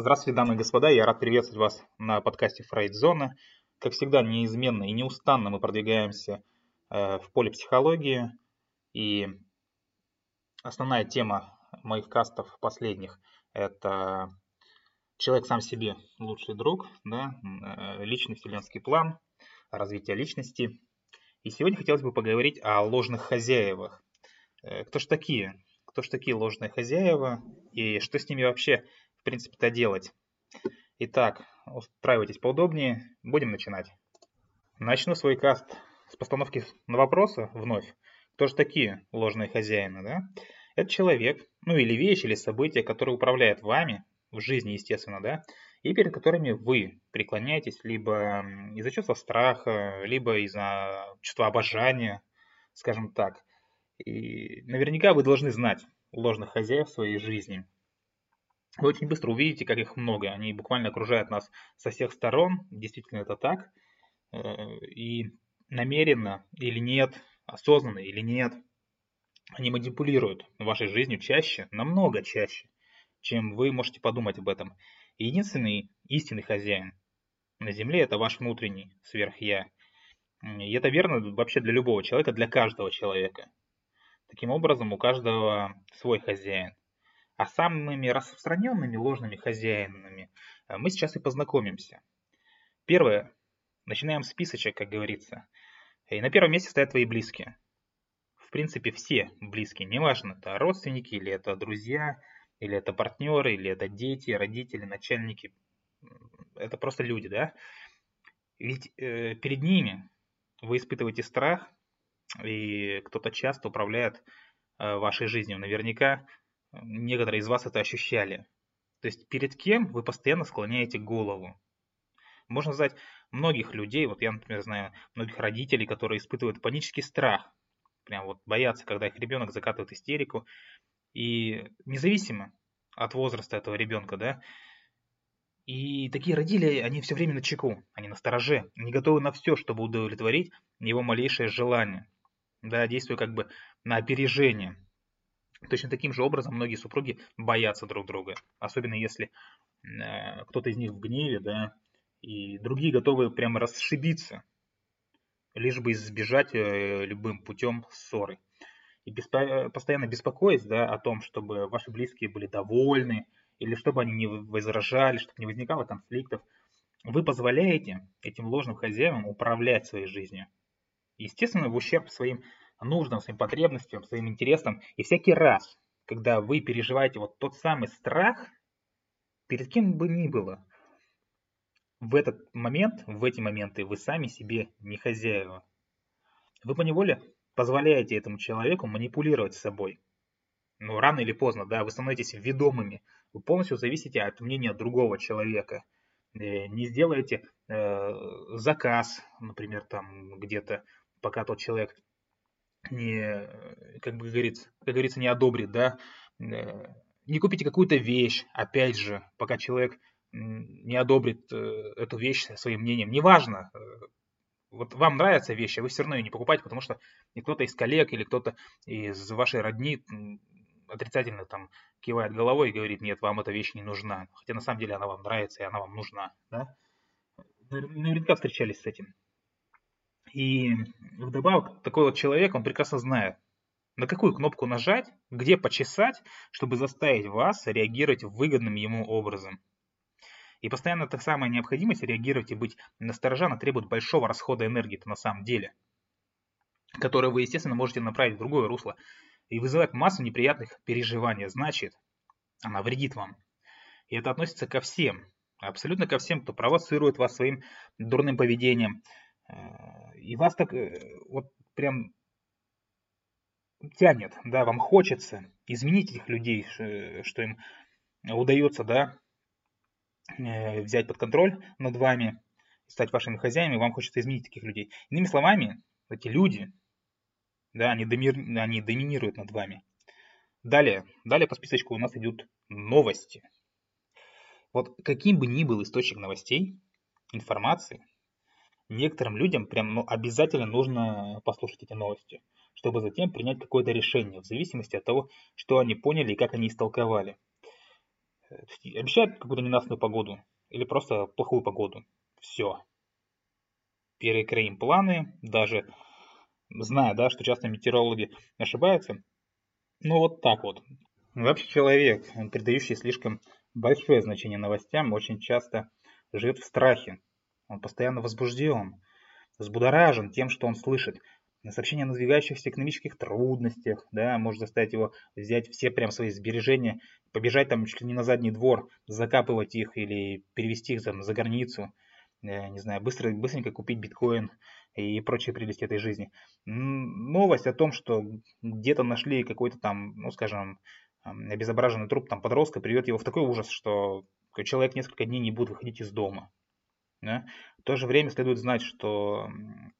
Здравствуйте, дамы и господа, я рад приветствовать вас на подкасте Фрейдзона. Как всегда, неизменно и неустанно мы продвигаемся э, в поле психологии. И основная тема моих кастов последних – это человек сам себе лучший друг, да, э, личный вселенский план, развитие личности. И сегодня хотелось бы поговорить о ложных хозяевах. Э, кто же такие? Кто же такие ложные хозяева и что с ними вообще принципе-то делать. Итак, устраивайтесь поудобнее, будем начинать. Начну свой каст с постановки на вопросы вновь. Кто же такие ложные хозяины, да? Это человек, ну или вещь, или событие, которое управляет вами, в жизни, естественно, да, и перед которыми вы преклоняетесь либо из-за чувства страха, либо из-за чувства обожания, скажем так. И наверняка вы должны знать ложных хозяев в своей жизни – вы очень быстро увидите, как их много. Они буквально окружают нас со всех сторон. Действительно это так. Э, и намеренно или нет, осознанно или нет, они манипулируют вашей жизнью чаще, намного чаще, чем вы можете подумать об этом. Единственный истинный хозяин на Земле – это ваш внутренний сверх-я. И это верно вообще для любого человека, для каждого человека. Таким образом, у каждого свой хозяин. А самыми распространенными ложными хозяинами э, мы сейчас и познакомимся. Первое. Начинаем списочек, как говорится. И на первом месте стоят твои близкие. В принципе, все близкие. Неважно, это родственники, или это друзья, или это партнеры, или это дети, родители, начальники. Это просто люди, да? Ведь э, перед ними вы испытываете страх, и кто-то часто управляет э, вашей жизнью. Наверняка некоторые из вас это ощущали. То есть перед кем вы постоянно склоняете голову. Можно сказать, многих людей, вот я, например, знаю многих родителей, которые испытывают панический страх, прям вот боятся, когда их ребенок закатывает истерику. И независимо от возраста этого ребенка, да, и такие родители, они все время на чеку, они на стороже, они готовы на все, чтобы удовлетворить его малейшее желание, да, действуя как бы на опережение. Точно таким же образом многие супруги боятся друг друга, особенно если э, кто-то из них в гневе, да, и другие готовы прямо расшибиться, лишь бы избежать э, любым путем ссоры. И беспо- постоянно беспокоясь да, о том, чтобы ваши близкие были довольны, или чтобы они не возражали, чтобы не возникало конфликтов, вы позволяете этим ложным хозяевам управлять своей жизнью. Естественно, в ущерб своим нужным, своим потребностям, своим интересам. И всякий раз, когда вы переживаете вот тот самый страх, перед кем бы ни было, в этот момент, в эти моменты вы сами себе не хозяева. Вы поневоле позволяете этому человеку манипулировать собой. Но рано или поздно, да, вы становитесь ведомыми. Вы полностью зависите от мнения другого человека. Э, не сделаете э, заказ, например, там где-то, пока тот человек не, как бы говорится, как говорится, не одобрит, да, э, не купите какую-то вещь, опять же, пока человек не одобрит э, эту вещь своим мнением, неважно, э, вот вам нравится вещь, а вы все равно ее не покупаете, потому что кто-то из коллег или кто-то из вашей родни отрицательно там кивает головой и говорит, нет, вам эта вещь не нужна, хотя на самом деле она вам нравится и она вам нужна, да? Наверняка встречались с этим. И вдобавок такой вот человек, он прекрасно знает, на какую кнопку нажать, где почесать, чтобы заставить вас реагировать выгодным ему образом. И постоянно та самая необходимость реагировать и быть настороже, она требует большого расхода энергии на самом деле, который вы, естественно, можете направить в другое русло и вызывает массу неприятных переживаний. Значит, она вредит вам. И это относится ко всем, абсолютно ко всем, кто провоцирует вас своим дурным поведением, Э, и вас так э, вот прям тянет, да, вам хочется изменить этих людей, что им удается, да, э, взять под контроль над вами, стать вашими хозяинами, вам хочется изменить таких людей. Иными словами, эти люди, да, они, домир, они доминируют над вами. Далее, далее по списочку у нас идут новости. Вот каким бы ни был источник новостей, информации, некоторым людям прям ну, обязательно нужно послушать эти новости, чтобы затем принять какое-то решение в зависимости от того, что они поняли и как они истолковали. Обещают какую-то ненастную погоду или просто плохую погоду. Все. Перекроим планы, даже зная, да, что часто метеорологи ошибаются. Ну вот так вот. Вообще человек, придающий слишком большое значение новостям, очень часто живет в страхе. Он постоянно возбужден, взбудоражен тем, что он слышит. Сообщение о надвигающихся экономических трудностях, да, может заставить его взять все прям свои сбережения, побежать там чуть ли не на задний двор, закапывать их или перевести их там, за границу, э, не знаю, быстро, быстренько купить биткоин и прочие прелести этой жизни. Новость о том, что где-то нашли какой-то там, ну скажем, обезображенный труп там подростка, приведет его в такой ужас, что человек несколько дней не будет выходить из дома. Да? В то же время следует знать, что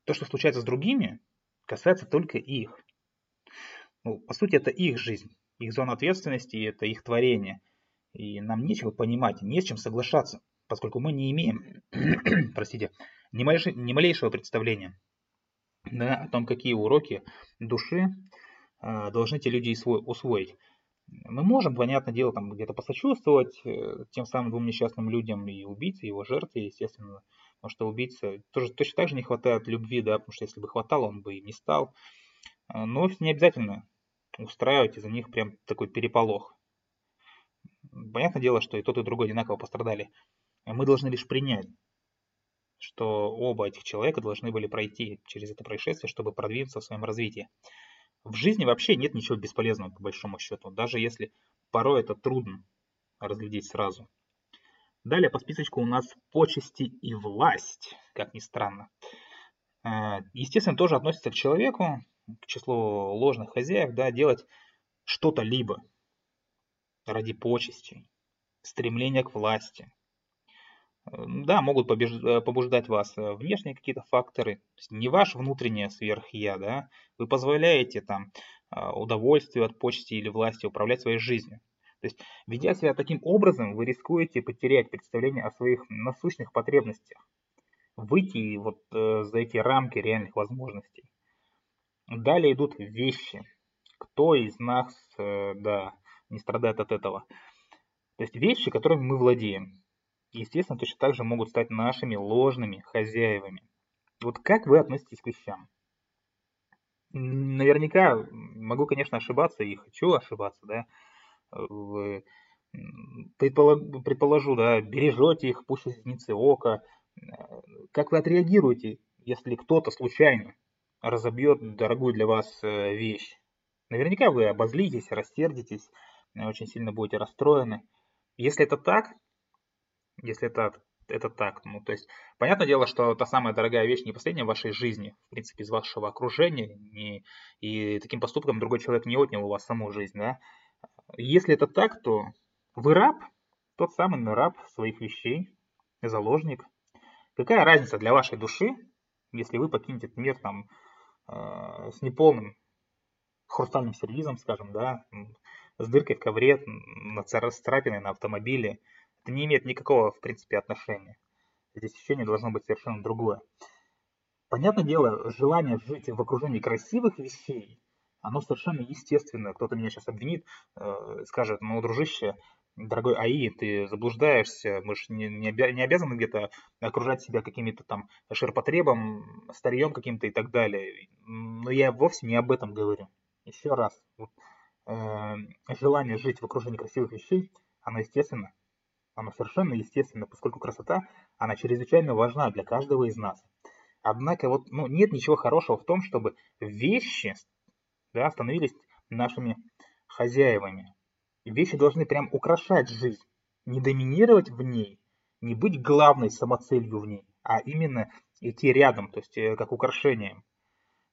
то, что случается с другими, касается только их. Ну, по сути, это их жизнь, их зона ответственности, это их творение. И нам нечего понимать, не с чем соглашаться, поскольку мы не имеем, простите, ни, малейшего, ни малейшего представления да, о том, какие уроки души э, должны те люди усвоить. Мы можем, понятное дело, там где-то посочувствовать э, тем самым двум несчастным людям и убийце, его жертве, естественно, потому что убийца тоже точно так же не хватает любви, да, потому что если бы хватало, он бы и не стал. А, но не обязательно устраивать из-за них прям такой переполох. Понятное дело, что и тот, и другой одинаково пострадали. Мы должны лишь принять, что оба этих человека должны были пройти через это происшествие, чтобы продвинуться в своем развитии. В жизни вообще нет ничего бесполезного, по большому счету, даже если порой это трудно разглядеть сразу. Далее по списочку у нас почести и власть, как ни странно. Э, естественно, тоже относится к человеку, к числу ложных хозяев, да, делать что-то либо ради почестей, стремления к власти. Э, да, могут э, побуждать вас внешние какие-то факторы, не ваш внутреннее сверх-я, да, вы позволяете там удовольствию от почести или власти управлять своей жизнью. То есть, ведя себя таким образом, вы рискуете потерять представление о своих насущных потребностях, выйти вот э, за эти рамки реальных возможностей. Далее идут вещи. Кто из нас, э, да, не страдает от этого? То есть вещи, которыми мы владеем, естественно, точно так же могут стать нашими ложными хозяевами. Вот как вы относитесь к вещам? Наверняка могу, конечно, ошибаться и хочу ошибаться, да, вы, предположу, да, бережете их, пусть зеницы ока. Как вы отреагируете, если кто-то случайно разобьет дорогую для вас э, вещь? Наверняка вы обозлитесь, рассердитесь, очень сильно будете расстроены. Если это так, если это, это так, ну, то есть, понятное дело, что та самая дорогая вещь не последняя в вашей жизни, в принципе, из вашего окружения, не, и таким поступком другой человек не отнял у вас саму жизнь, да, если это так, то вы раб, тот самый раб своих вещей, заложник. Какая разница для вашей души, если вы покинете этот мир там э, с неполным хрустальным сервизом, скажем, да, с дыркой в ковре, на царапиной на автомобиле. Это не имеет никакого, в принципе, отношения. Здесь ощущение должно быть совершенно другое. Понятное дело, желание жить в окружении красивых вещей оно совершенно естественное. Кто-то меня сейчас обвинит, э, скажет, ну, дружище, дорогой АИ, ты заблуждаешься, мы же не, не, обя не обязаны где-то окружать себя какими-то там ширпотребом, старьем каким-то и так далее. Но я вовсе не об этом говорю. Еще раз, вот, э, желание жить в окружении красивых вещей, оно естественно, оно совершенно естественно, поскольку красота, она чрезвычайно важна для каждого из нас. Однако вот, ну, нет ничего хорошего в том, чтобы вещи да, становились нашими хозяевами. Вещи должны прям украшать жизнь, не доминировать в ней, не быть главной самоцелью в ней, а именно идти рядом, то есть э, как украшением.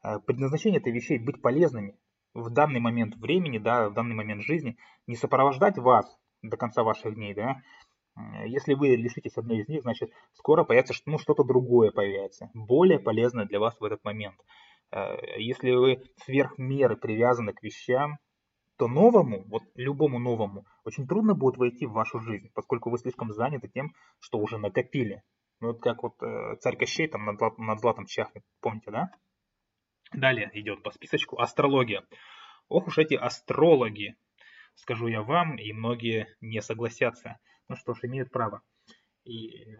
Э, предназначение этой вещей быть полезными в данный момент времени, да, в данный момент жизни, не сопровождать вас до конца ваших дней, да. Э, если вы лишитесь одной из них, значит, скоро появится ну, что-то другое появится, более полезное для вас в этот момент. Э, если вы сверх меры привязаны к вещам, то новому, вот любому новому, очень трудно будет войти в вашу жизнь, поскольку вы слишком заняты тем, что уже накопили. Ну, вот как вот э, царь Кощей там над, над златом чахнет, помните, да? Далее идет по списочку астрология. Ох уж эти астрологи. скажу я вам, и многие не согласятся. Ну что ж, имеют право. И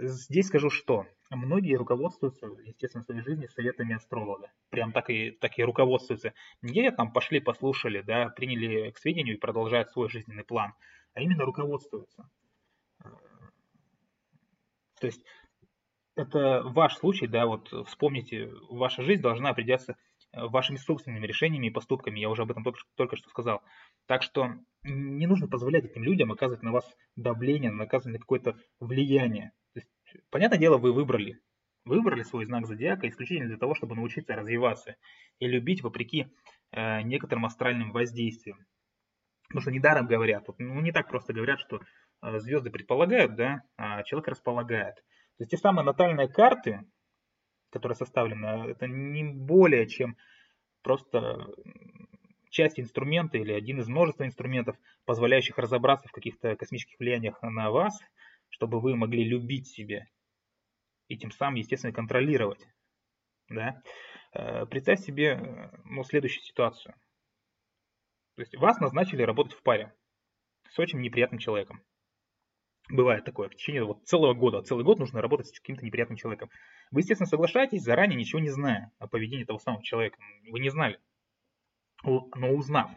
здесь скажу, что многие руководствуются, естественно, в своей жизни советами астролога. Прям так и, так и руководствуются. Не там пошли, послушали, да, приняли к сведению и продолжают свой жизненный план, а именно руководствуются. То есть это ваш случай, да, вот вспомните, ваша жизнь должна определяться э, вашими собственными решениями и поступками, я уже об этом только, только что сказал. Так что не нужно позволять этим людям оказывать на вас давление, оказывать на какое-то влияние. То есть, понятное дело, вы выбрали. Выбрали свой знак зодиака исключительно для того, чтобы научиться развиваться и любить вопреки э, некоторым астральным воздействиям. Потому что недаром говорят, вот, ну не так просто говорят, что Э, звезды предполагают, да, а человек располагает. То есть те самые натальные карты, которые составлены, это не более чем просто часть инструмента или один из множества инструментов, позволяющих разобраться в каких-то космических влияниях на вас, чтобы вы могли любить себя и тем самым, естественно, контролировать. Да? Э, представь себе э, ну, следующую ситуацию. То есть вас назначили работать в паре с очень неприятным человеком. Бывает такое, в течение вот целого года. Целый год нужно работать с каким-то неприятным человеком. Вы, естественно, соглашаетесь, заранее ничего не зная о поведении того самого человека. Вы не знали. Но узнав,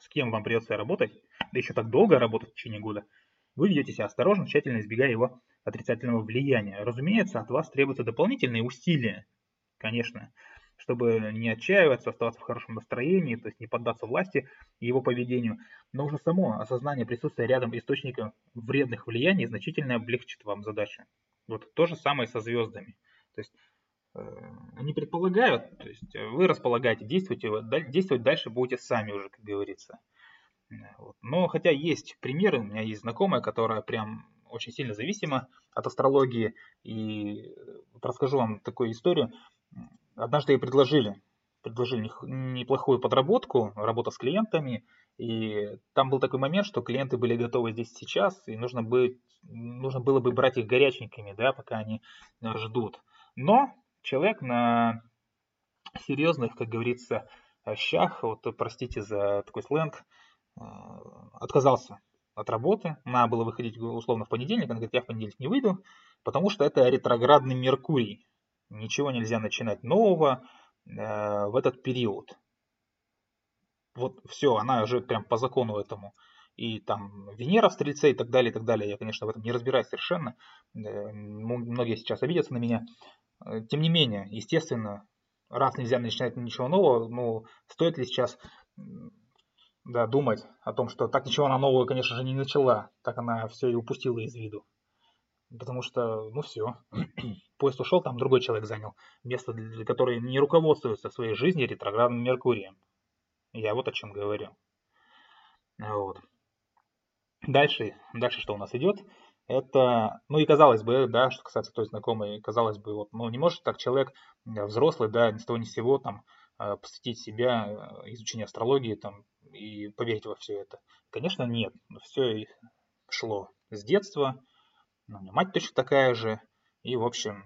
с кем вам придется работать, да еще так долго работать в течение года, вы ведете себя осторожно, тщательно избегая его отрицательного влияния. Разумеется, от вас требуются дополнительные усилия, конечно чтобы не отчаиваться, оставаться в хорошем настроении, то есть не поддаться власти и его поведению. Но уже само осознание присутствия рядом источника вредных влияний значительно облегчит вам задачу. Вот то же самое со звездами. То есть э, они предполагают, то есть вы располагаете, действуйте, действовать дальше будете сами уже, как говорится. Но хотя есть примеры, у меня есть знакомая, которая прям очень сильно зависима от астрологии. И вот расскажу вам такую историю однажды ей предложили, предложили неплохую подработку, работа с клиентами, и там был такой момент, что клиенты были готовы здесь сейчас, и нужно, быть, нужно было бы брать их горяченькими, да, пока они э, ждут. Но человек на серьезных, как говорится, щах, вот простите за такой сленг, э, отказался от работы. Надо было выходить условно в понедельник. Он говорит, я в понедельник не выйду, потому что это ретроградный Меркурий. Ничего нельзя начинать нового э, в этот период. Вот все, она уже прям по закону этому. И там Венера в Стрельце и так далее, и так далее. Я, конечно, в этом не разбираюсь совершенно. Э, многие сейчас обидятся на меня. Э, тем не менее, естественно, раз нельзя начинать ничего нового, ну, стоит ли сейчас да, думать о том, что так ничего она нового, конечно же, не начала. Так она все и упустила из виду. Потому что, ну все, поезд ушел, там другой человек занял место, для которого не руководствуется своей жизни ретроградным Меркурием. Я вот о чем говорю. Вот. Дальше, дальше что у нас идет? Это, ну и казалось бы, да, что касается той знакомой, казалось бы, вот, ну не может так человек э, взрослый, да, ни с того ни с сего, там, э, посвятить себя э, изучению астрологии, там, и поверить во все это. Конечно, нет. Все шло с детства, ну, мать точно такая же. И, в общем,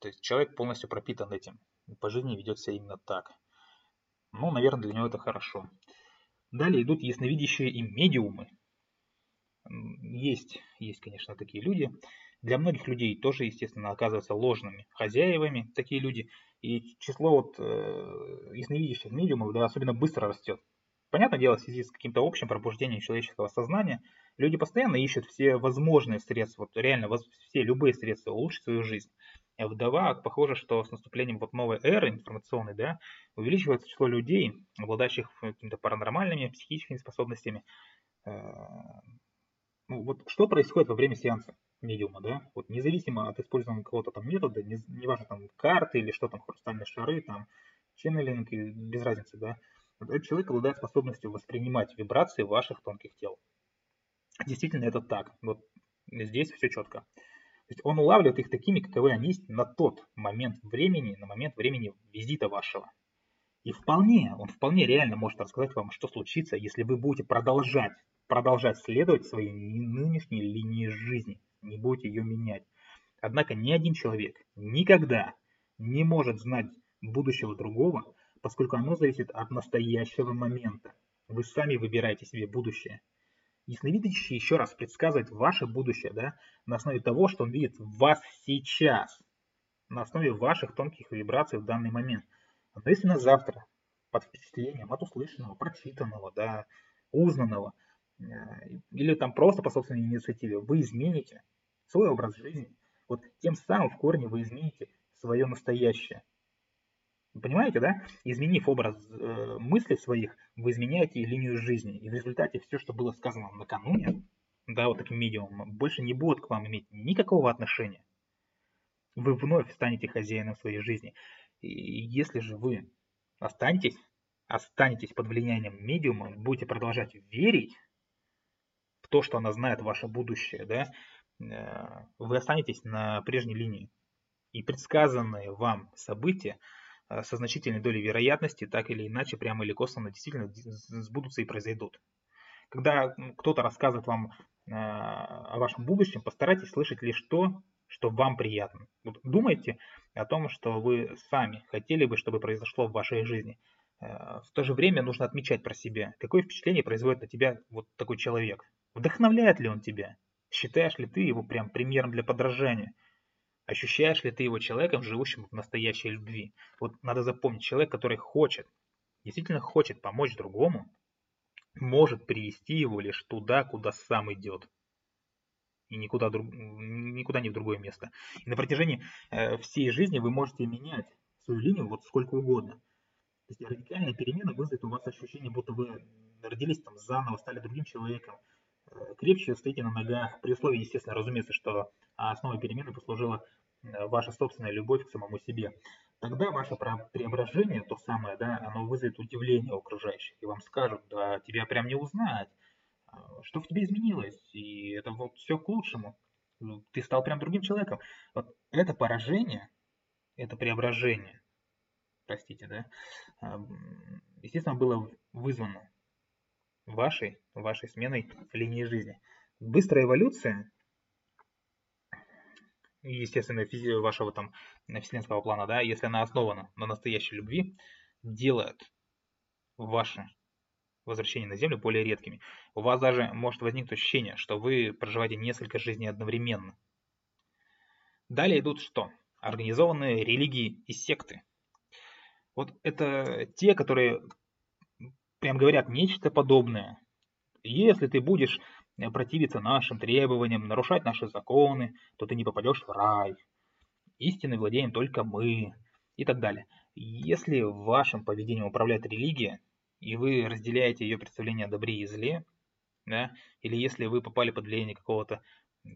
то есть человек полностью пропитан этим. По жизни ведет себя именно так. Ну, наверное, для него это хорошо. Далее идут ясновидящие и медиумы. Есть, есть, конечно, такие люди. Для многих людей тоже, естественно, оказываются ложными хозяевами такие люди. И число вот э, ясновидящих медиумов, да, особенно быстро растет. Понятное дело, в связи с каким-то общим пробуждением человеческого сознания, люди постоянно ищут все возможные средства, вот реально все любые средства улучшить свою жизнь. А вдобавок, похоже, что с наступлением вот новой эры информационной, да, увеличивается число людей, обладающих какими-то паранормальными, психическими способностями. Э, ну, вот что происходит во время сеанса медиума, да? Вот независимо от использования какого-то там метода, не, неважно там карты или что там, хрустальные шары, там, ченнелинг, без разницы, да, этот человек обладает способностью воспринимать вибрации ваших тонких тел. Действительно это так. Вот здесь все четко. То есть он улавливает их такими, каковы они есть на тот момент времени, на момент времени визита вашего. И вполне, он вполне реально может рассказать вам, что случится, если вы будете продолжать, продолжать следовать своей нынешней линии жизни, не будете ее менять. Однако ни один человек никогда не может знать будущего другого, поскольку оно зависит от настоящего момента. Вы сами выбираете себе будущее. Ясновидящий еще раз предсказывает ваше будущее, да, на основе того, что он видит вас сейчас, на основе ваших тонких вибраций в данный момент. Но если на завтра, под впечатлением от услышанного, прочитанного, да, узнанного, э, или там просто по собственной инициативе, вы измените свой образ жизни, вот тем самым в корне вы измените свое настоящее. Понимаете, да? Изменив образ э, мыслей своих, вы изменяете линию жизни. И в результате все, что было сказано накануне, да, вот таким медиумом, больше не будет к вам иметь никакого отношения. Вы вновь станете хозяином своей жизни. И если же вы останетесь, останетесь под влиянием медиума, будете продолжать верить в то, что она знает ваше будущее, да, э, вы останетесь на прежней линии. И предсказанные вам события со значительной долей вероятности, так или иначе, прямо или косвенно, действительно сбудутся и произойдут. Когда кто-то рассказывает вам э, о вашем будущем, постарайтесь слышать лишь то, что вам приятно. Вот думайте о том, что вы сами хотели бы, чтобы произошло в вашей жизни. Э, в то же время нужно отмечать про себя, какое впечатление производит на тебя вот такой человек. Вдохновляет ли он тебя? Считаешь ли ты его прям примером для подражания? Ощущаешь ли ты его человеком, живущим в настоящей любви? Вот надо запомнить, человек, который хочет, действительно хочет помочь другому, может привести его лишь туда, куда сам идет. И никуда, друг, никуда не в другое место. И на протяжении э, всей жизни вы можете менять свою линию вот сколько угодно. То есть радикальная перемена вызовет у вас ощущение, будто вы родились там заново, стали другим человеком, крепче стоите на ногах, при условии, естественно, разумеется, что основой перемены послужила Э, ваша собственная любовь к самому себе, тогда ваше преображение, то самое, да, оно вызовет удивление окружающих, и вам скажут, да, тебя прям не узнать, а, что в тебе изменилось, и это вот все к лучшему, ну, ты стал прям другим человеком. Вот это поражение, это преображение, простите, да, естественно, было вызвано вашей, вашей сменой линии жизни. Быстрая эволюция естественно, вашего там вселенского плана, да, если она основана на настоящей любви, делает ваше возвращение на Землю более редкими. У вас даже может возникнуть ощущение, что вы проживаете несколько жизней одновременно. Далее идут что? Организованные религии и секты. Вот это те, которые прям говорят нечто подобное. Если ты будешь Э, противиться нашим требованиям, нарушать наши законы, то ты не попадешь в рай. Истиной владеем только мы и так далее. Если вашим поведением управляет религия, и вы разделяете ее представление о добре и зле, да, или если вы попали под влияние какого-то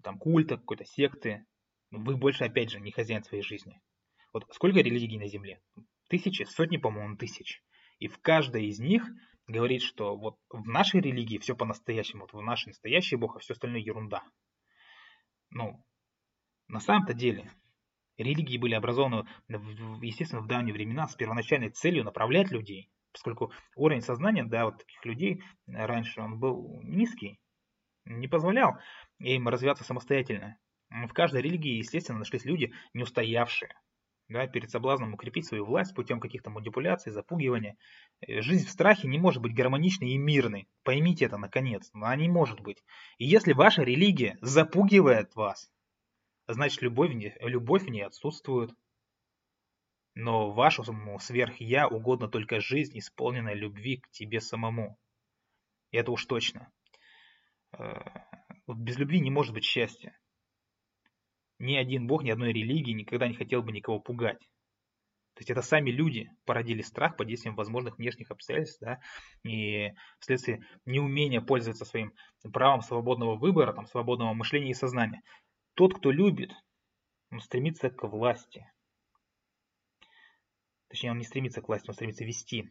там культа, какой-то секты, вы больше, опять же, не хозяин своей жизни. Вот сколько религий на Земле? Тысячи, сотни, по-моему, тысяч. И в каждой из них говорит, что вот в нашей религии все по-настоящему, вот в нашей настоящий Бог, а все остальное ерунда. Ну, на самом-то деле, религии были образованы, естественно, в давние времена с первоначальной целью направлять людей, поскольку уровень сознания, да, вот таких людей раньше он был низкий, не позволял им развиваться самостоятельно. В каждой религии, естественно, нашлись люди, не устоявшие, да, перед соблазном укрепить свою власть путем каких-то манипуляций, запугивания. Э, жизнь в страхе не может быть гармоничной и мирной. Поймите это наконец. Она не может быть. И если ваша религия запугивает вас, значит любовь, любовь в ней отсутствует. Но вашему сверх-я угодно только жизнь, исполненная любви к тебе самому. Это уж точно. Э, без любви не может быть счастья. Ни один бог, ни одной религии никогда не хотел бы никого пугать. То есть это сами люди породили страх под действием возможных внешних обстоятельств, да, и вследствие неумения пользоваться своим правом свободного выбора, там, свободного мышления и сознания. Тот, кто любит, он стремится к власти. Точнее, он не стремится к власти, он стремится вести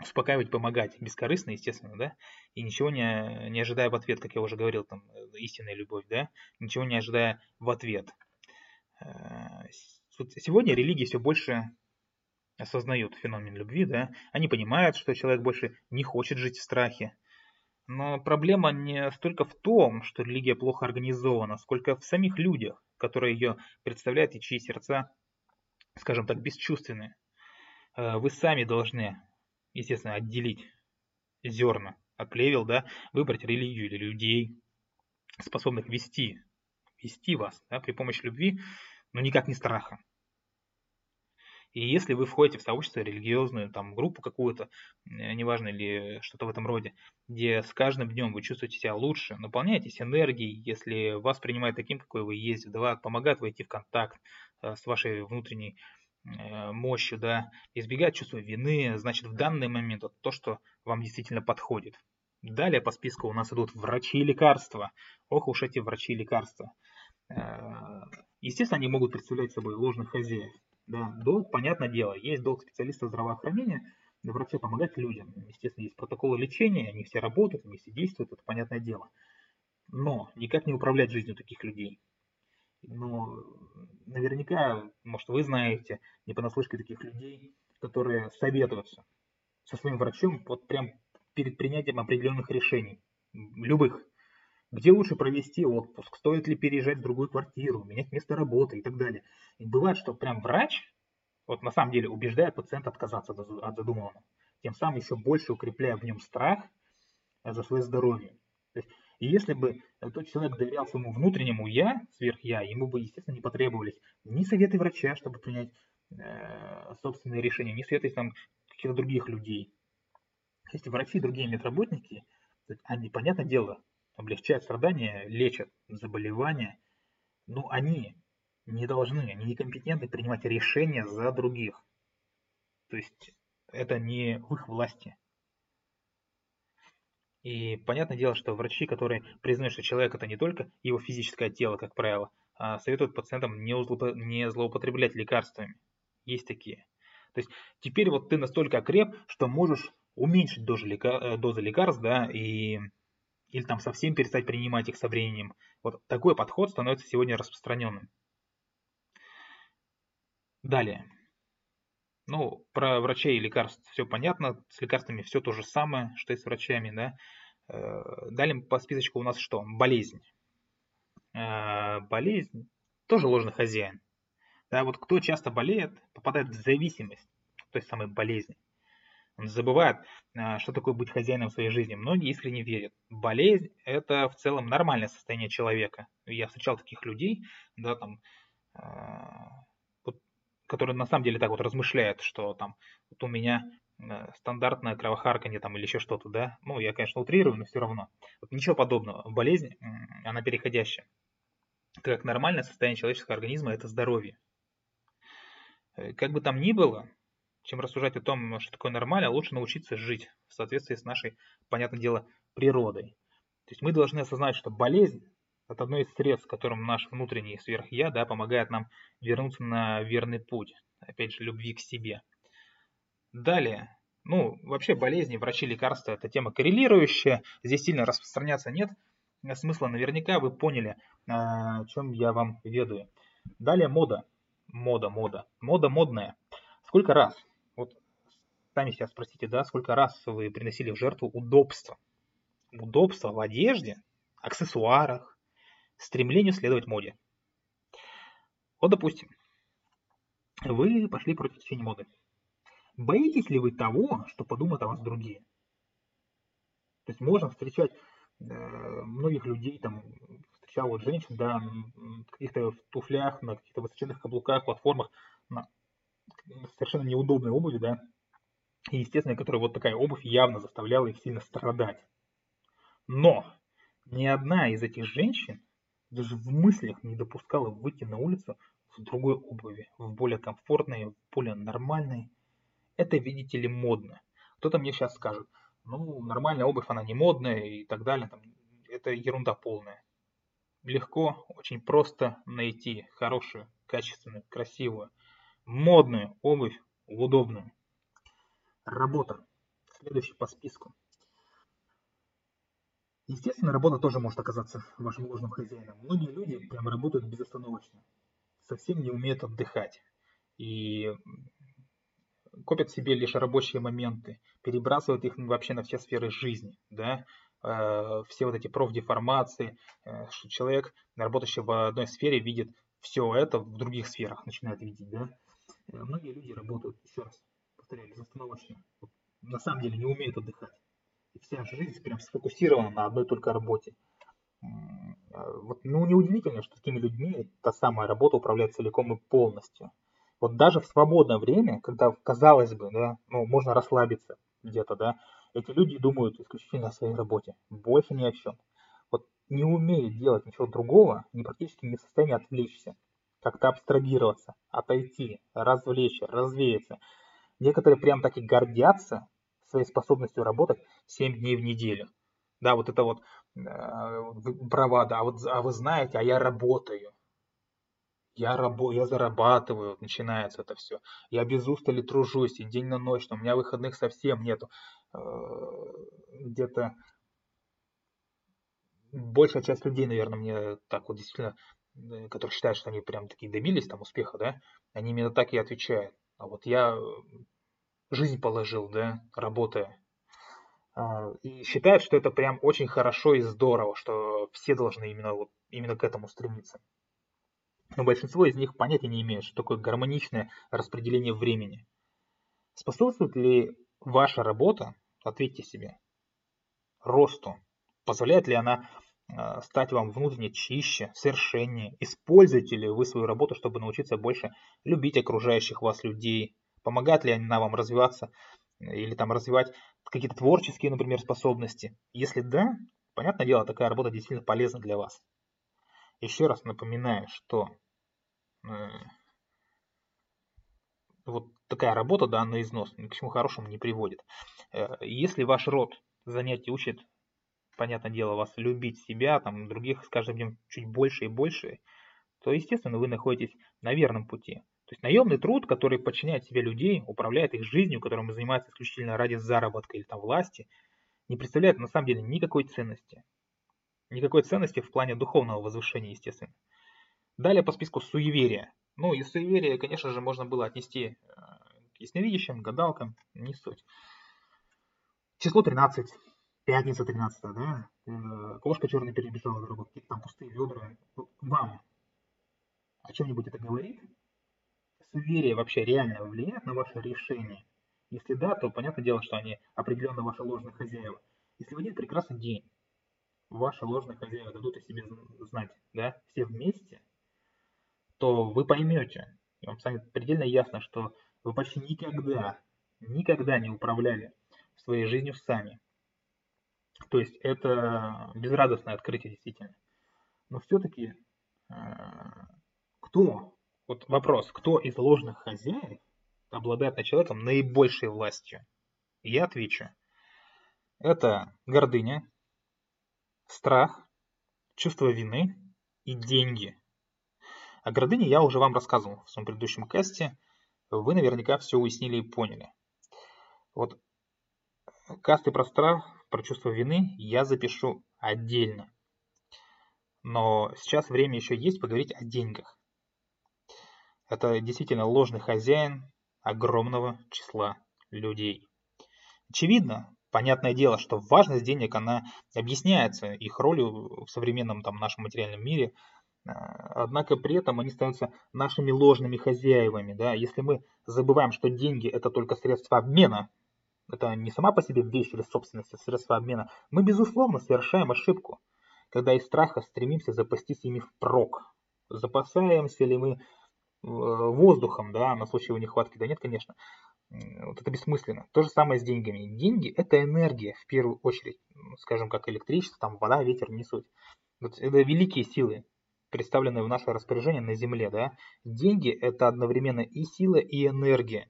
успокаивать, помогать, бескорыстно, естественно, да, и ничего не, не ожидая в ответ, как я уже говорил, там, э, истинная любовь, да, ничего не ожидая в ответ. Э, сегодня религии все больше осознают феномен любви, да, они понимают, что человек больше не хочет жить в страхе, но проблема не столько в том, что религия плохо организована, сколько в самих людях, которые ее представляют и чьи сердца, скажем так, бесчувственны. Э, вы сами должны естественно, отделить зерна от плевел, да, выбрать религию или людей, способных вести, вести вас да, при помощи любви, но никак не страха. И если вы входите в сообщество религиозную, там, группу какую-то, э, неважно или что-то в этом роде, где с каждым днем вы чувствуете себя лучше, наполняетесь энергией, если вас принимают таким, какой вы есть, да, помогает войти в контакт э, с вашей внутренней мощью, да, избегать чувства вины, значит, в данный момент вот то, что вам действительно подходит. Далее по списку у нас идут врачи и лекарства. Ох уж эти врачи и лекарства. Естественно, они могут представлять собой ложных хозяев. Да, долг, понятное дело, есть долг специалиста здравоохранения, врача помогать людям. Естественно, есть протоколы лечения, они все работают, они все действуют, это понятное дело. Но никак не управлять жизнью таких людей. Но наверняка, может, вы знаете, не понаслышке таких людей, которые советуются со своим врачом вот прям перед принятием определенных решений, любых. Где лучше провести отпуск? Стоит ли переезжать в другую квартиру, менять место работы и так далее. И бывает, что прям врач, вот на самом деле убеждает пациента отказаться от задуманного. Тем самым еще больше укрепляя в нем страх за свое здоровье. есть, и если бы тот человек доверял своему внутреннему я, сверх я, ему бы, естественно, не потребовались ни советы врача, чтобы принять э, собственные решения, ни советы там, каких-то других людей. Если врачи и другие медработники, они, понятное дело, облегчают страдания, лечат заболевания, но они не должны, они некомпетентны принимать решения за других. То есть это не в их власти. И понятное дело, что врачи, которые признают, что человек это не только его физическое тело, как правило, а советуют пациентам не злоупотреблять лекарствами. Есть такие. То есть теперь вот ты настолько окреп, что можешь уменьшить дозу, лекар... дозы лекарств, да, и или там совсем перестать принимать их со временем. Вот такой подход становится сегодня распространенным. Далее. Ну, про врачей и лекарств все понятно. С лекарствами все то же самое, что и с врачами, да. Э, далее по списочку у нас что? Болезнь. Э, болезнь тоже ложный хозяин. Да, вот кто часто болеет, попадает в зависимость той самой болезни. Он забывает, а, что такое быть хозяином своей жизни. Многие искренне верят. Болезнь – это в целом нормальное состояние человека. Я встречал таких людей, да, там, вот, которые на самом деле так вот размышляют, что там вот у меня а, стандартное кровохарканье там или еще что-то, да. Ну, я, конечно, утрирую, но все равно. Вот ничего подобного. Болезнь, она переходящая. Как нормальное состояние человеческого организма – это здоровье. Э, как бы там ни было, чем рассуждать о том, что такое нормально, лучше научиться жить в соответствии с нашей, понятное дело, природой. То есть мы должны осознать, что болезнь – это одно из средств, которым наш внутренний сверхя да, помогает нам вернуться на верный путь, опять же, любви к себе. Далее, ну, вообще болезни, врачи, лекарства – это тема коррелирующая, здесь сильно распространяться нет смысла. Наверняка вы поняли, а, о чем я вам ведаю. Далее мода. Мода, мода. Мода модная. Сколько раз сами себя спросите, да, сколько раз вы приносили в жертву удобство. Удобство в одежде, аксессуарах, стремлению следовать моде. Вот, допустим, вы пошли против течения моды. Боитесь ли вы того, что подумают о вас другие? То есть можно встречать э, многих людей, там, встречал вот женщин, да, в каких-то туфлях, на каких-то высоченных каблуках, платформах, на совершенно неудобной обуви, да, и, естественно, которая вот такая обувь явно заставляла их сильно страдать. Но ни одна из этих женщин даже в мыслях не допускала выйти на улицу в другой обуви, в более комфортной, в более нормальной. Это, видите ли, модно. Кто-то мне сейчас скажет, ну, нормальная обувь, она не модная и так далее. Там, это ерунда полная. Легко, очень просто найти хорошую, качественную, красивую, модную обувь, удобную. Работа. Следующий по списку. Естественно, работа тоже может оказаться вашим ложным хозяином. Многие люди прям работают безостановочно. Совсем не умеют отдыхать. И копят себе лишь рабочие моменты, перебрасывают их вообще на все сферы жизни, да, э, все вот эти профдеформации, э, что человек, работающий в одной сфере, видит все это в других сферах, начинает видеть, да. Э, многие люди работают, еще раз, повторяю, безостановочно. На самом деле не умеют отдыхать. И вся жизнь прям сфокусирована на одной только работе. Вот, ну, неудивительно, что такими людьми та самая работа управляет целиком и полностью. Вот даже в свободное время, когда, казалось бы, да, ну, можно расслабиться где-то, да, эти люди думают исключительно о своей работе, больше ни о чем. Вот не умеют делать ничего другого, они практически не в состоянии отвлечься, как-то абстрагироваться, отойти, развлечься, развеяться. Некоторые прям так и гордятся своей способностью работать 7 дней в неделю. Да, вот это вот э, бравада, а, вот, а вы знаете, а я работаю. Я, рабо, я зарабатываю, начинается это все. Я без устали тружусь, и день на ночь, но у меня выходных совсем нету. Э, где-то большая часть людей, наверное, мне так вот действительно, э, которые считают, что они прям такие добились там успеха, да, они именно так и отвечают. А вот я жизнь положил, да, работая. А, и считают, что это прям очень хорошо и здорово, что все должны именно, вот, именно к этому стремиться. Но большинство из них понятия не имеют, что такое гармоничное распределение времени. Способствует ли ваша работа, ответьте себе, росту? Позволяет ли она а, стать вам внутренне чище, совершеннее? Используете ли вы свою работу, чтобы научиться больше любить окружающих вас людей? Помогает ли она вам развиваться или там развивать какие-то творческие, например, способности? Если да, понятное дело, такая работа действительно полезна для вас. Еще раз напоминаю, что э, вот такая работа, да, на износ ни к чему хорошему не приводит. Э, если ваш род занятий учит, понятное дело, вас любить себя, там, других с каждым днем чуть больше и больше, то, естественно, вы находитесь на верном пути. То есть наемный труд, который подчиняет себе людей, управляет их жизнью, которым занимается исключительно ради заработка или там власти, не представляет на самом деле никакой ценности. Никакой ценности в плане духовного возвышения, естественно. Далее по списку суеверия. Ну, и суеверие, конечно же, можно было отнести э, к ясновидящим, гадалкам, не суть. Число 13, пятница 13, да, э, кошка черная перебежала дорогу, какие-то там пустые ведра. Вам о чем-нибудь это говорит? Суеверие вообще реально влияет на ваше решение? Если да, то понятное дело, что они определенно ваши ложные хозяева. Если в один прекрасный день ваши ложные хозяева дадут о себе знать, да, все вместе, то вы поймете, и вам станет предельно ясно, что вы почти никогда, никогда не управляли своей жизнью сами. То есть это безрадостное открытие действительно. Но все-таки э, кто, вот вопрос, кто из ложных хозяев обладает над человеком наибольшей властью? Я отвечу. Это гордыня, страх, чувство вины и деньги. О гордыне я уже вам рассказывал в своем предыдущем касте. Вы наверняка все уяснили и поняли. Вот касты про страх, про чувство вины я запишу отдельно. Но сейчас время еще есть поговорить о деньгах. Это действительно ложный хозяин огромного числа людей. Очевидно, понятное дело, что важность денег, она объясняется их ролью в современном там, нашем материальном мире – а, однако при этом они становятся нашими ложными хозяевами. Да? Если мы забываем, что деньги это только средство обмена, это не сама по себе вещь или собственность, это средство обмена, мы безусловно совершаем ошибку, когда из страха стремимся запастись ими впрок. Запасаемся ли мы воздухом да, на случай его нехватки? Да нет, конечно. Вот это бессмысленно. То же самое с деньгами. Деньги – это энергия, в первую очередь, скажем, как электричество, там, вода, ветер, не суть. Вот это великие силы, представленные в наше распоряжение на Земле, да, деньги это одновременно и сила, и энергия.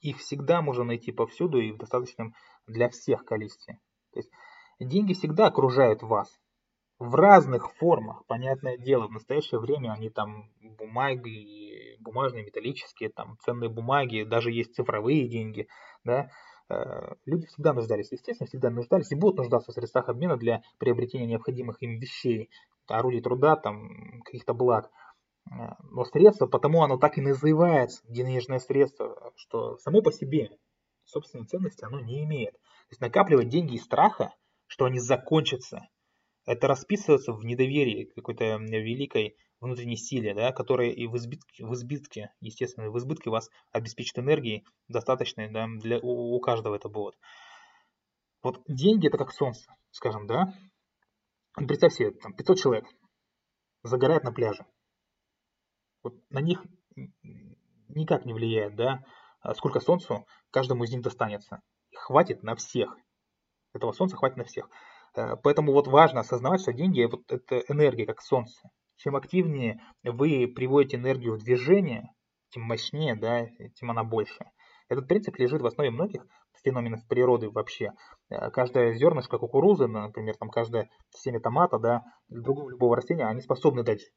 Их всегда можно найти повсюду и в достаточном для всех количестве. То есть деньги всегда окружают вас. В разных формах, понятное дело, в настоящее время они там бумаги, бумажные, металлические, там ценные бумаги, даже есть цифровые деньги, да, э, люди всегда нуждались, естественно, всегда нуждались и будут нуждаться в средствах обмена для приобретения необходимых им вещей орудий труда, там, каких-то благ. Э, но средство, потому оно так и называется, денежное средство, что само по себе собственной ценности оно не имеет. То есть накапливать деньги из страха, что они закончатся, это расписывается в недоверии какой-то великой внутренней силе, да, которая и в избытке, в избытке, естественно, в избытке вас обеспечит энергией достаточной да, для, у, у каждого это будет. Вот деньги это как солнце, скажем, да? Представь себе, там 500 человек загорают на пляже. Вот на них никак не влияет, да, а сколько солнцу каждому из них достанется. Хватит на всех. Этого солнца хватит на всех. Э, поэтому вот важно осознавать, что деньги вот это энергия, как солнце. Чем активнее вы приводите энергию в движение, тем мощнее, да, тем она больше. Этот принцип лежит в основе многих феноменов природы вообще. Э, каждое зернышко кукурузы, например, там каждое семя томата, да, другого любого растения, они способны дать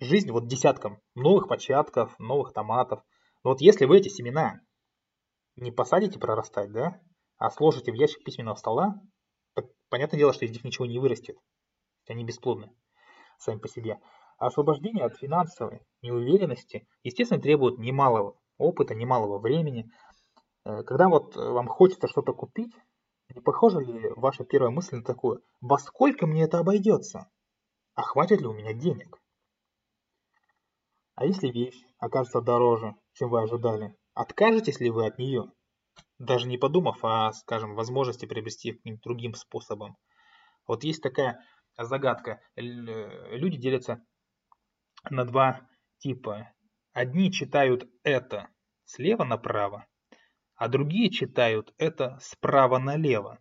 жизнь вот десяткам новых початков, новых томатов. Но вот если вы эти семена не посадите прорастать, да, а сложите в ящик письменного стола, понятное дело, что из них ничего не вырастет. Они бесплодны сами по себе. А освобождение от финансовой неуверенности, естественно, требует немалого опыта, немалого времени. Э, когда вот вам хочется что-то купить, не похожа ли ваша первая мысль на такую, во сколько мне это обойдется? А хватит ли у меня денег? А если вещь окажется дороже, чем вы ожидали, откажетесь ли вы от нее? Даже не подумав о, скажем, возможности приобрести каким-то другим способом. Вот есть такая загадка. Люди делятся на два типа. Одни читают это слева направо, а другие читают это справа налево.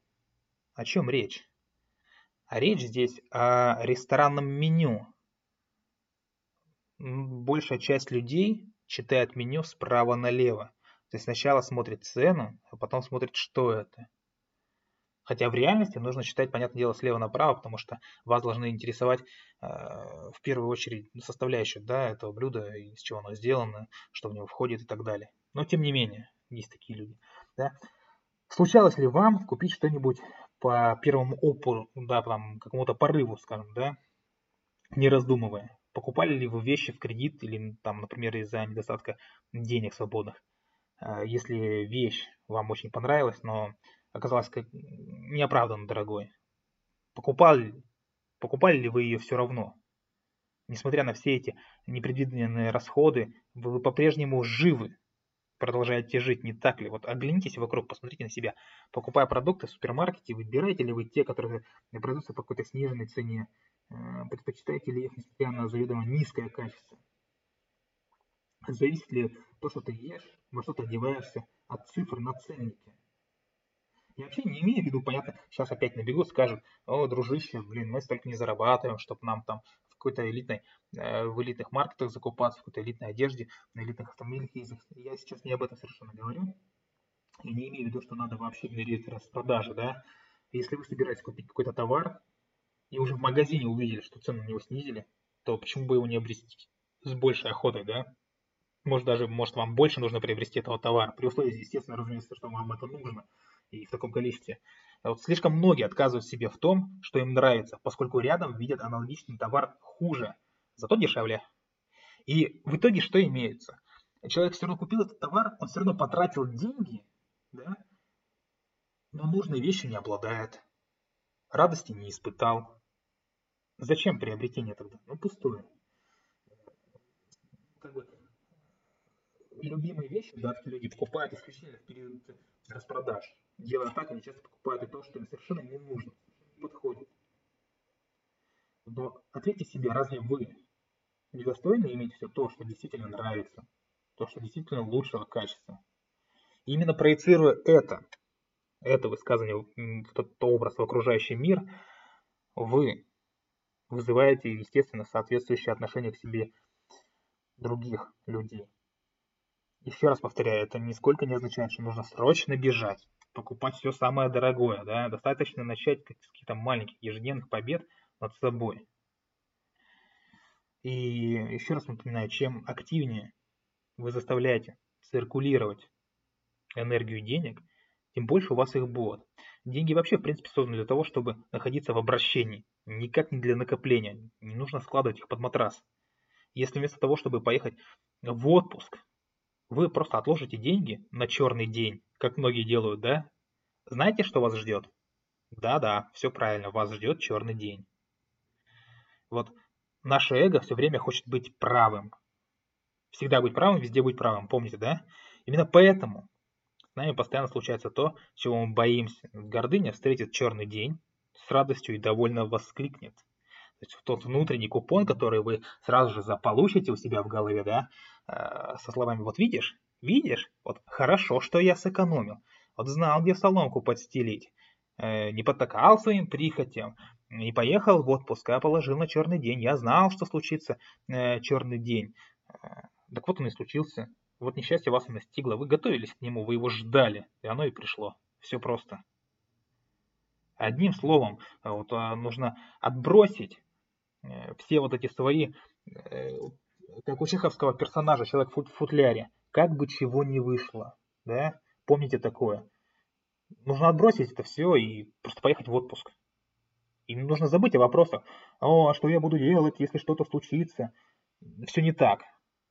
О чем речь? А речь здесь о ресторанном меню, большая часть людей читает меню справа налево. То есть сначала смотрит цену, а потом смотрит, что это. Хотя в реальности нужно читать, понятное дело, слева направо, потому что вас должны интересовать э, в первую очередь составляющие да, этого блюда, из чего оно сделано, что в него входит и так далее. Но тем не менее, есть такие люди. Да. Случалось ли вам купить что-нибудь по первому опору, да, там, какому-то порыву, скажем, да, не раздумывая? покупали ли вы вещи в кредит или, там, например, из-за недостатка денег свободных. А, если вещь вам очень понравилась, но оказалась как неоправданно дорогой, покупали, покупали ли вы ее все равно? Несмотря на все эти непредвиденные расходы, вы по-прежнему живы, продолжаете жить, не так ли? Вот оглянитесь вокруг, посмотрите на себя. Покупая продукты в супермаркете, выбираете ли вы те, которые продаются по какой-то сниженной цене, Э, предпочитаете ли их, несмотря на заведомо низкое качество? Зависит ли то, что ты ешь, во что ты одеваешься, от цифр на ценнике? Я вообще не имею в виду, понятно, сейчас опять набегут, скажут, о, дружище, блин, мы столько не зарабатываем, чтобы нам там в какой-то элитной, э, в элитных маркетах закупаться, в какой-то элитной одежде, на элитных автомобилях ездить. Я сейчас не об этом совершенно говорю. И не имею в виду, что надо вообще игнорировать распродажи, да. Если вы собираетесь купить какой-то товар, и уже в магазине увидели, что цены на него снизили, то почему бы его не обрести с большей охотой, да? Может даже, может вам больше нужно приобрести этого товара, при условии, естественно, разумеется, что вам это нужно и в таком количестве. А вот слишком многие отказывают себе в том, что им нравится, поскольку рядом видят аналогичный товар хуже, зато дешевле. И в итоге что имеется? Человек все равно купил этот товар, он все равно потратил деньги, да, но нужной вещью не обладает, радости не испытал, Зачем приобретение тогда? Ну, пустое. Как бы, любимые вещи, да, люди покупают исключительно в период распродаж. Делая так, они часто покупают и то, что им совершенно не нужно, не подходит. Но ответьте себе, разве вы недостойны иметь все то, что действительно нравится, то, что действительно лучшего качества? И именно проецируя это, это высказывание в тот образ в окружающий мир, вы вызываете, естественно, соответствующее отношение к себе других людей. Еще раз повторяю, это нисколько не означает, что нужно срочно бежать, покупать все самое дорогое. Да? Достаточно начать с каких-то маленьких ежедневных побед над собой. И еще раз напоминаю, чем активнее вы заставляете циркулировать энергию денег, тем больше у вас их будет. Деньги вообще, в принципе, созданы для того, чтобы находиться в обращении, никак не для накопления. Не нужно складывать их под матрас. Если вместо того, чтобы поехать в отпуск, вы просто отложите деньги на черный день, как многие делают, да? Знаете, что вас ждет? Да-да, все правильно, вас ждет черный день. Вот наше эго все время хочет быть правым. Всегда быть правым, везде быть правым, помните, да? Именно поэтому С нами постоянно случается то, чего мы боимся. Гордыня встретит черный день с радостью и довольно воскликнет. То есть тот внутренний купон, который вы сразу же заполучите у себя в голове, да, со словами «вот видишь, видишь, вот хорошо, что я сэкономил, вот знал, где соломку подстелить, э, не подтакал своим прихотям, не поехал в отпуск, а положил на черный день, я знал, что случится э, черный день». Так вот он и случился. Вот несчастье вас и настигло. Вы готовились к нему, вы его ждали, и оно и пришло. Все просто. Одним словом, вот, нужно отбросить Э, все вот эти свои, э, как у чеховского персонажа, человек в футляре, как бы чего не вышло, да, помните такое. Нужно отбросить это все и просто поехать в отпуск. И нужно забыть о вопросах, о, а что я буду делать, если что-то случится. Все не так.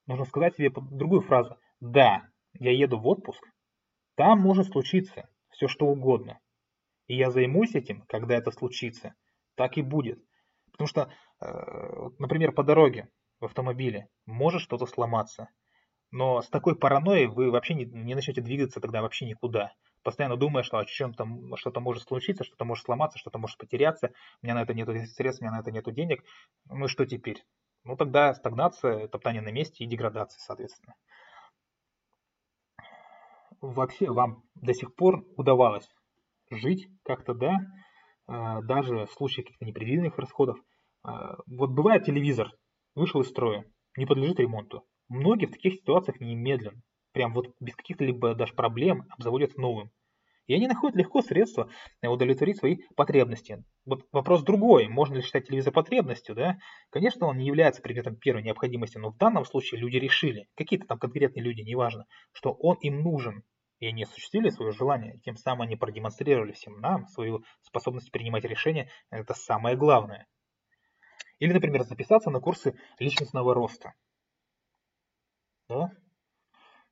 Нужно сказать себе другую фразу. Да, я еду в отпуск, там может случиться все что угодно. И я займусь этим, когда это случится. Так и будет. Потому что, э, например, по дороге в автомобиле может что-то сломаться. Но с такой паранойей вы вообще не, не начнете двигаться тогда вообще никуда. Постоянно думая, что о чем-то что-то может случиться, что-то может сломаться, что-то может потеряться, у меня на это нет средств, у меня на это нет денег. Ну и что теперь? Ну тогда стагнация, топтание на месте и деградация, соответственно. Вообще вам до сих пор удавалось жить как-то, да, а, даже в случае каких-то непредвиденных расходов. А, вот бывает телевизор, вышел из строя, не подлежит ремонту. Многие в таких ситуациях немедленно, прям вот без каких-то либо даже проблем обзаводятся новым. И они находят легко средства удовлетворить свои потребности. Вот вопрос другой, можно ли считать телевизор потребностью, да? Конечно, он не является предметом первой необходимости, но в данном случае люди решили, какие-то там конкретные люди, неважно, что он им нужен, и они осуществили свое желание, тем самым они продемонстрировали всем нам свою способность принимать решения, это самое главное. Или, например, записаться на курсы личностного роста. Да?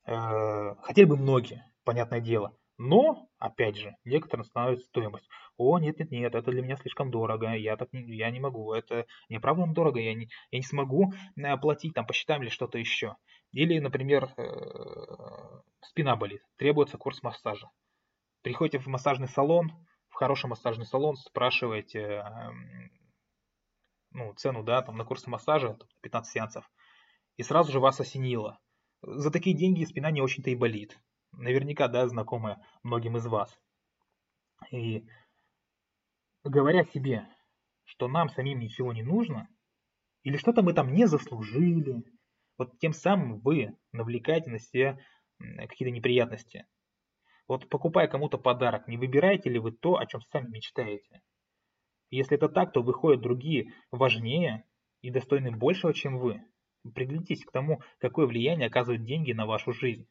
Э, хотели бы многие, понятное дело. Но, опять же, некоторым становится стоимость. О, нет, нет, нет, это для меня слишком дорого, я так не, я не могу, это не правда дорого, я не, я не смогу оплатить, там, посчитаем или что-то еще. Или, например, э, спина болит, требуется курс массажа. Приходите в массажный салон, в хороший массажный салон, спрашиваете эм, ну, цену да, там, на курс массажа, 15 сеансов, и сразу же вас осенило. За такие деньги спина не очень-то и болит. Наверняка, да, знакомая многим из вас. И говоря себе, что нам самим ничего не нужно, или что-то мы там не заслужили, вот тем самым вы навлекаете на себя какие-то неприятности. Вот покупая кому-то подарок, не выбираете ли вы то, о чем сами мечтаете? Если это так, то выходят другие важнее и достойны большего, чем вы. Приглядитесь к тому, какое влияние оказывают деньги на вашу жизнь.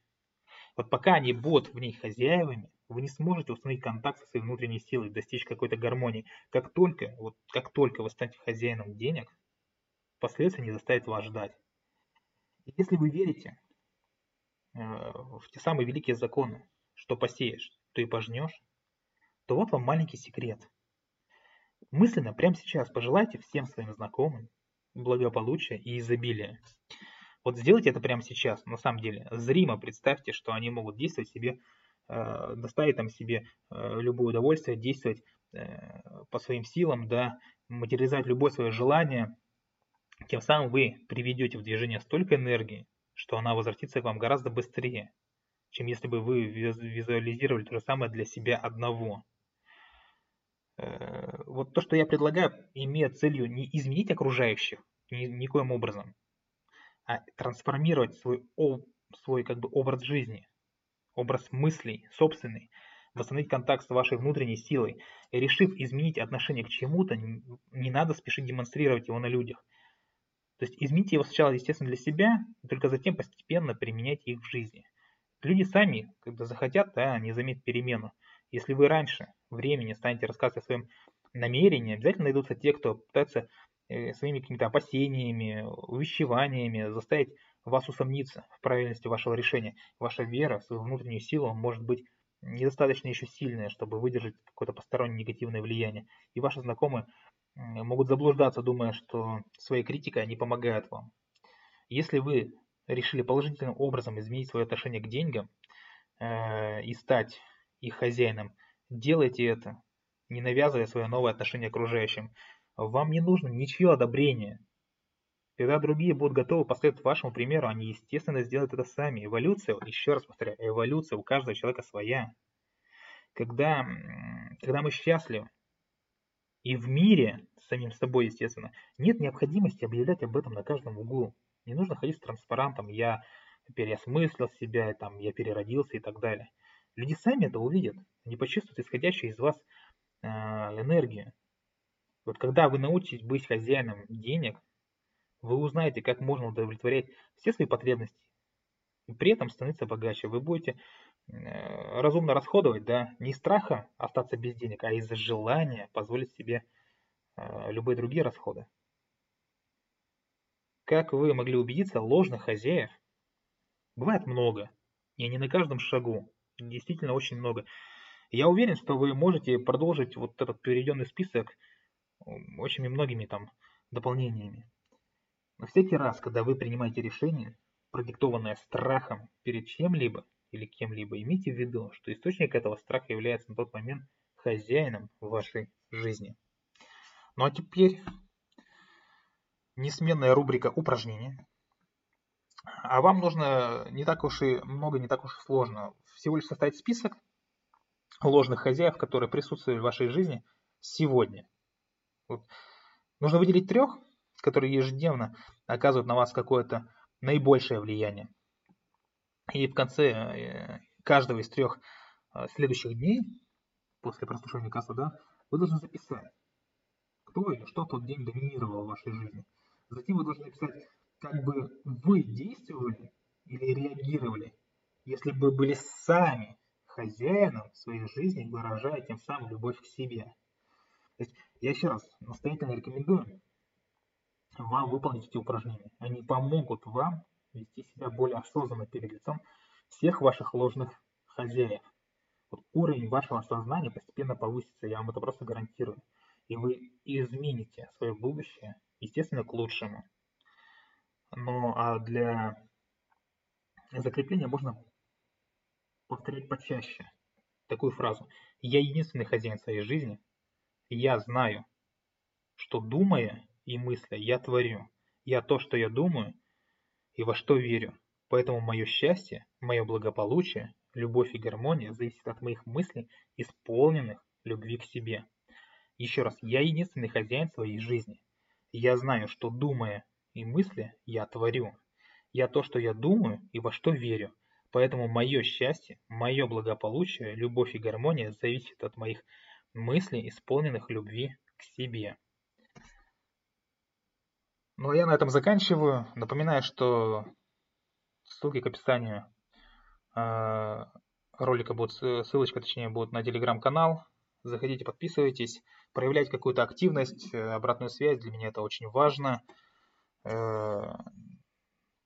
Вот пока они будут в ней хозяевами, вы не сможете установить контакт со своей внутренней силой, достичь какой-то гармонии. Как только, вот, как только вы станете хозяином денег, последствия не заставят вас ждать. Если вы верите э, в те самые великие законы, что посеешь, то и пожнешь, то вот вам маленький секрет. Мысленно прямо сейчас пожелайте всем своим знакомым благополучия и изобилия. Вот сделайте это прямо сейчас, на самом деле. Зримо представьте, что они могут действовать себе, э, доставить там себе э, любое удовольствие, действовать по своим силам, да, материализовать любое свое желание, тем самым вы приведете в движение столько энергии, что она возвратится к вам гораздо быстрее, чем если бы вы визуализировали то же самое для себя одного. Э, вот то, что я предлагаю, имеет целью не изменить окружающих ни, никоим образом, а трансформировать свой, свой как бы образ жизни, образ мыслей, собственный, восстановить контакт с вашей внутренней силой. И решив изменить отношение к чему-то, не надо спешить демонстрировать его на людях. То есть измените его сначала, естественно, для себя, и только затем постепенно применяйте их в жизни. Люди сами, когда захотят, да, они заметят перемену. Если вы раньше времени станете рассказывать о своем намерении, обязательно найдутся те, кто пытается э, своими какими-то опасениями, увещеваниями заставить вас усомниться в правильности вашего решения. Ваша вера в свою внутреннюю силу может быть недостаточно еще сильная, чтобы выдержать какое-то постороннее негативное влияние. И ваши знакомые могут заблуждаться, думая, что своей критикой они помогают вам. Если вы решили положительным образом изменить свое отношение к деньгам, э, и стать их хозяином, делайте это, не навязывая свое новое отношение окружающим. Вам не нужно ничье одобрение. Когда другие будут готовы последовать вашему примеру, они, естественно, сделают это сами. Эволюция, еще раз повторяю, эволюция у каждого человека своя. Когда, когда мы счастливы, и в мире, с самим собой, естественно, нет необходимости объявлять об этом на каждом углу. Не нужно ходить с транспарантом «я переосмыслил себя», там, «я переродился» и так далее. Люди сами это увидят, они почувствуют исходящую из вас э, энергию. Вот когда вы научитесь быть хозяином денег, вы узнаете, как можно удовлетворять все свои потребности и при этом становиться богаче. Вы будете э, разумно расходовать, да, не из страха остаться без денег, а из-за желания позволить себе э, любые другие расходы. Как вы могли убедиться, ложных хозяев бывает много, и не на каждом шагу действительно очень много. Я уверен, что вы можете продолжить вот этот переведенный список очень многими там дополнениями. Но всякий раз, когда вы принимаете решение, продиктованное страхом перед чем-либо или кем-либо, имейте в виду, что источник этого страха является на тот момент хозяином вашей жизни. Ну а теперь несменная рубрика упражнения. А вам нужно не так уж и много, не так уж и сложно. Всего лишь составить список ложных хозяев, которые присутствуют в вашей жизни сегодня. Вот. Нужно выделить трех, которые ежедневно оказывают на вас какое-то наибольшее влияние. И в конце э, каждого из трех э, следующих дней, после прослушивания кассы, да, вы должны записать, кто или что тот день доминировал в вашей жизни. Затем вы должны написать как бы вы действовали или реагировали, если бы были сами хозяином своей жизни, выражая тем самым любовь к себе. То есть я еще раз настоятельно рекомендую вам выполнить эти упражнения. Они помогут вам вести себя более осознанно перед лицом всех ваших ложных хозяев. Вот уровень вашего сознания постепенно повысится, я вам это просто гарантирую. И вы измените свое будущее, естественно, к лучшему. Но а для закрепления можно повторять почаще такую фразу. Я единственный хозяин своей жизни. Я знаю, что думая и мысля, я творю. Я то, что я думаю и во что верю. Поэтому мое счастье, мое благополучие, любовь и гармония зависят от моих мыслей, исполненных любви к себе. Еще раз, я единственный хозяин своей жизни. Я знаю, что думая и мысли я творю. Я то, что я думаю и во что верю. Поэтому мое счастье, мое благополучие, любовь и гармония зависят от моих мыслей, исполненных любви к себе. Ну а я на этом заканчиваю. Напоминаю, что ссылки к описанию э, ролика будут, ссылочка точнее будет на телеграм-канал. Заходите, подписывайтесь, проявляйте какую-то активность, э, обратную связь, для меня это очень важно. Э,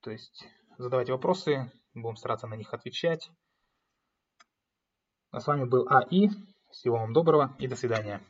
то есть задавайте вопросы, будем стараться на них отвечать. А с вами был АИ. Всего вам доброго и до свидания.